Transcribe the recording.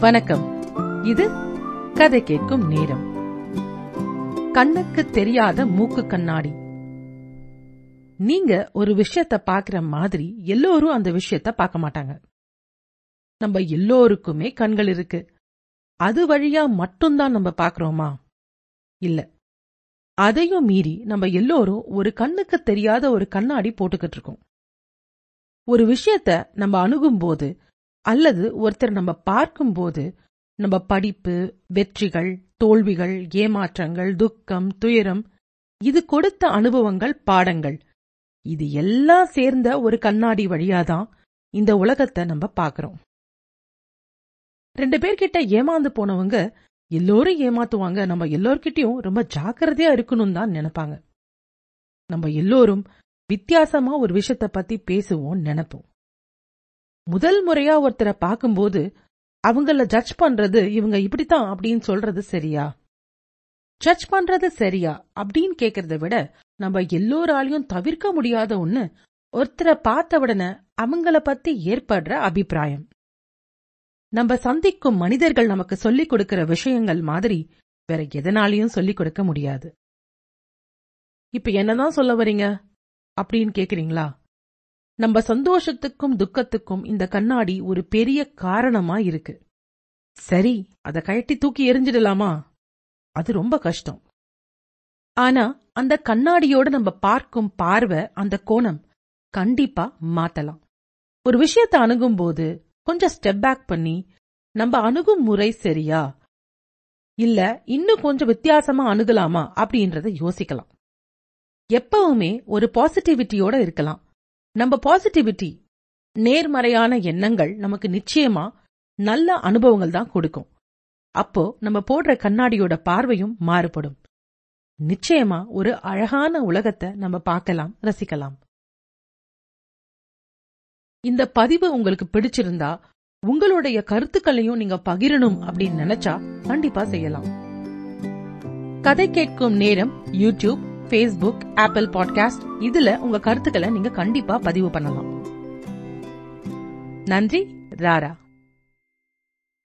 வணக்கம். இது கதை கேட்கும் நேரம். கண்ணுக்கு தெரியாத மூக்கு கண்ணாடி. நீங்க ஒரு விஷயத்த பாக்குற மாதிரி எல்லோரும் அந்த விஷயத்த பார்க்க மாட்டாங்க. நம்ம எல்லோருக்குமே கண்கள் இருக்கு. அது வழியா மட்டும்தான் நம்ம பாக்குறோமா இல்ல. அதையும் மீறி நம்ம எல்லோரும் ஒரு கண்ணுக்கு தெரியாத ஒரு கண்ணாடி போட்டுக்கிட்டு இருக்கோம். ஒரு விஷயத்த நம்ம அணுகும்போது அல்லது ஒருத்தர் நம்ம பார்க்கும்போது நம்ம படிப்பு வெற்றிகள் தோல்விகள் ஏமாற்றங்கள் துக்கம் துயரம் இது கொடுத்த அனுபவங்கள் பாடங்கள். இது எல்லாம் சேர்ந்த ஒரு கண்ணாடி வழியாதான் இந்த உலகத்தை நம்ம பார்க்கறோம். ரெண்டு பேர்கிட்ட ஏமாந்து போனவங்க எல்லோரும் ஏமாத்துவாங்க. நம்ம எல்லோர்கிட்டயும் ரொம்ப ஜாக்கிரதையா இருக்கணும் தான் நினைப்பாங்க. நம்ம எல்லோரும் வித்தியாசமா ஒரு விஷயத்த பத்தி பேசுவோம் நினைப்போம். முதல் முறையா ஒருத்தரை பார்க்கும்போது அவங்கள ஜட்ஜ் பண்றது இவங்க இப்படித்தான் அப்படின்னு சொல்றது சரியா? ஜட்ஜ் பண்றது சரியா அப்படின்னு கேக்குறத விட நம்ம எல்லோராலையும் தவிர்க்க முடியாத ஒண்ணு ஒருத்தரை பார்த்த உடனே அவங்கள பத்தி ஏற்படுற அபிப்பிராயம். நம்ம சந்திக்கும் மனிதர்கள் நமக்கு சொல்லிக் கொடுக்கிற விஷயங்கள் மாதிரி வேற எதனாலையும் சொல்லிக் கொடுக்க முடியாது. இப்ப என்னதான் சொல்ல வரீங்க அப்படின்னு கேக்குறீங்களா? நம்ம சந்தோஷத்துக்கும் துக்கத்துக்கும் இந்த கண்ணாடி ஒரு பெரிய காரணமா இருக்கு. சரி அத கழட்டி தூக்கி எரிஞ்சிடலாமா அது ரொம்ப கஷ்டம். ஆனா அந்த கண்ணாடியோட நம்ம பார்க்கும் பார்வை அந்த கோணம் கண்டிப்பா மாத்தலாம். ஒரு விஷயத்தை அணுகும்போது கொஞ்சம் ஸ்டெப் பேக் பண்ணி நம்ம அணுகும் முறை சரியா? இல்ல இன்னும் கொஞ்சம் வித்தியாசமா அணுகலாமா? அப்படின்றத யோசிக்கலாம். எப்பவுமே ஒரு பாசிட்டிவிட்டியோட இருக்கலாம். நம்ம பாசிட்டிவிட்டி நேர்மறையான எண்ணங்கள் நமக்கு நிச்சயமா நல்ல அனுபவங்கள் தான் கொடுக்கும். அப்போ நம்ம போடுற கண்ணாடியோட பார்வையும் மாறுபடும். நிச்சயமா ஒரு அழகான உலகத்தை நம்ம பார்க்கலாம் ரசிக்கலாம். இந்த பதிவு உங்களுக்கு பிடிச்சிருந்தா உங்களுடைய கருத்துக்களையும் நீங்க பகிரணும் அப்படின்னு நினைச்சா கண்டிப்பா செய்யலாம். கதை கேட்கும் நேரம் யூடியூப் ஃபேஸ்புக் ஆப்பிள் பாட்காஸ்ட் இதுல உங்க கருத்துக்களை நீங்க கண்டிப்பா பதிவு பண்ணலாம். நன்றி ராரா.